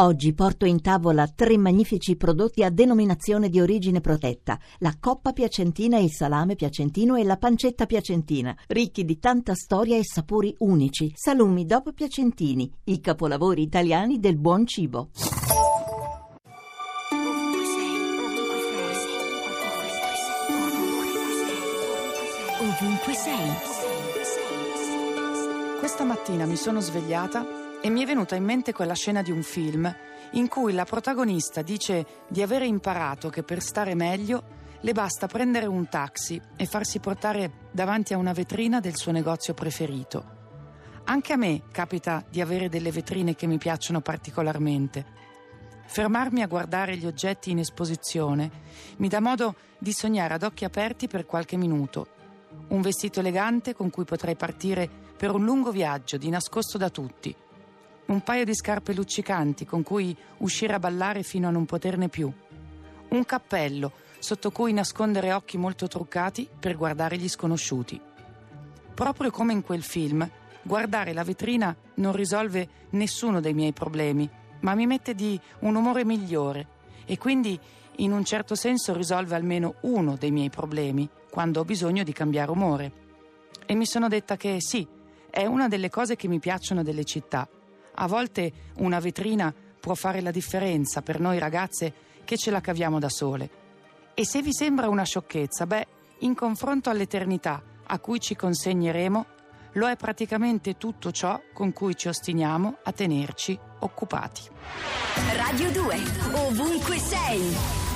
Oggi porto in tavola tre magnifici prodotti a denominazione di origine protetta: la coppa piacentina, il salame piacentino e la pancetta piacentina, ricchi di tanta storia e sapori unici. Salumi dopo piacentini, i capolavori italiani del buon cibo. Ovunque sei. Questa mattina mi sono svegliata e mi è venuta in mente quella scena di un film in cui la protagonista dice di avere imparato che per stare meglio le basta prendere un taxi e farsi portare davanti a una vetrina del suo negozio preferito. Anche a me capita di avere delle vetrine che mi piacciono particolarmente. Fermarmi a guardare gli oggetti in esposizione mi dà modo di sognare ad occhi aperti per qualche minuto. Un vestito elegante con cui potrei partire per un lungo viaggio di nascosto da tutti un paio di scarpe luccicanti con cui uscire a ballare fino a non poterne più, un cappello sotto cui nascondere occhi molto truccati per guardare gli sconosciuti. Proprio come in quel film, guardare la vetrina non risolve nessuno dei miei problemi, ma mi mette di un umore migliore e quindi in un certo senso risolve almeno uno dei miei problemi quando ho bisogno di cambiare umore. E mi sono detta che sì, è una delle cose che mi piacciono delle città a volte una vetrina può fare la differenza per noi ragazze che ce la caviamo da sole. E se vi sembra una sciocchezza, beh, in confronto all'eternità a cui ci consegneremo, lo è praticamente tutto ciò con cui ci ostiniamo a tenerci occupati. Radio 2, ovunque sei.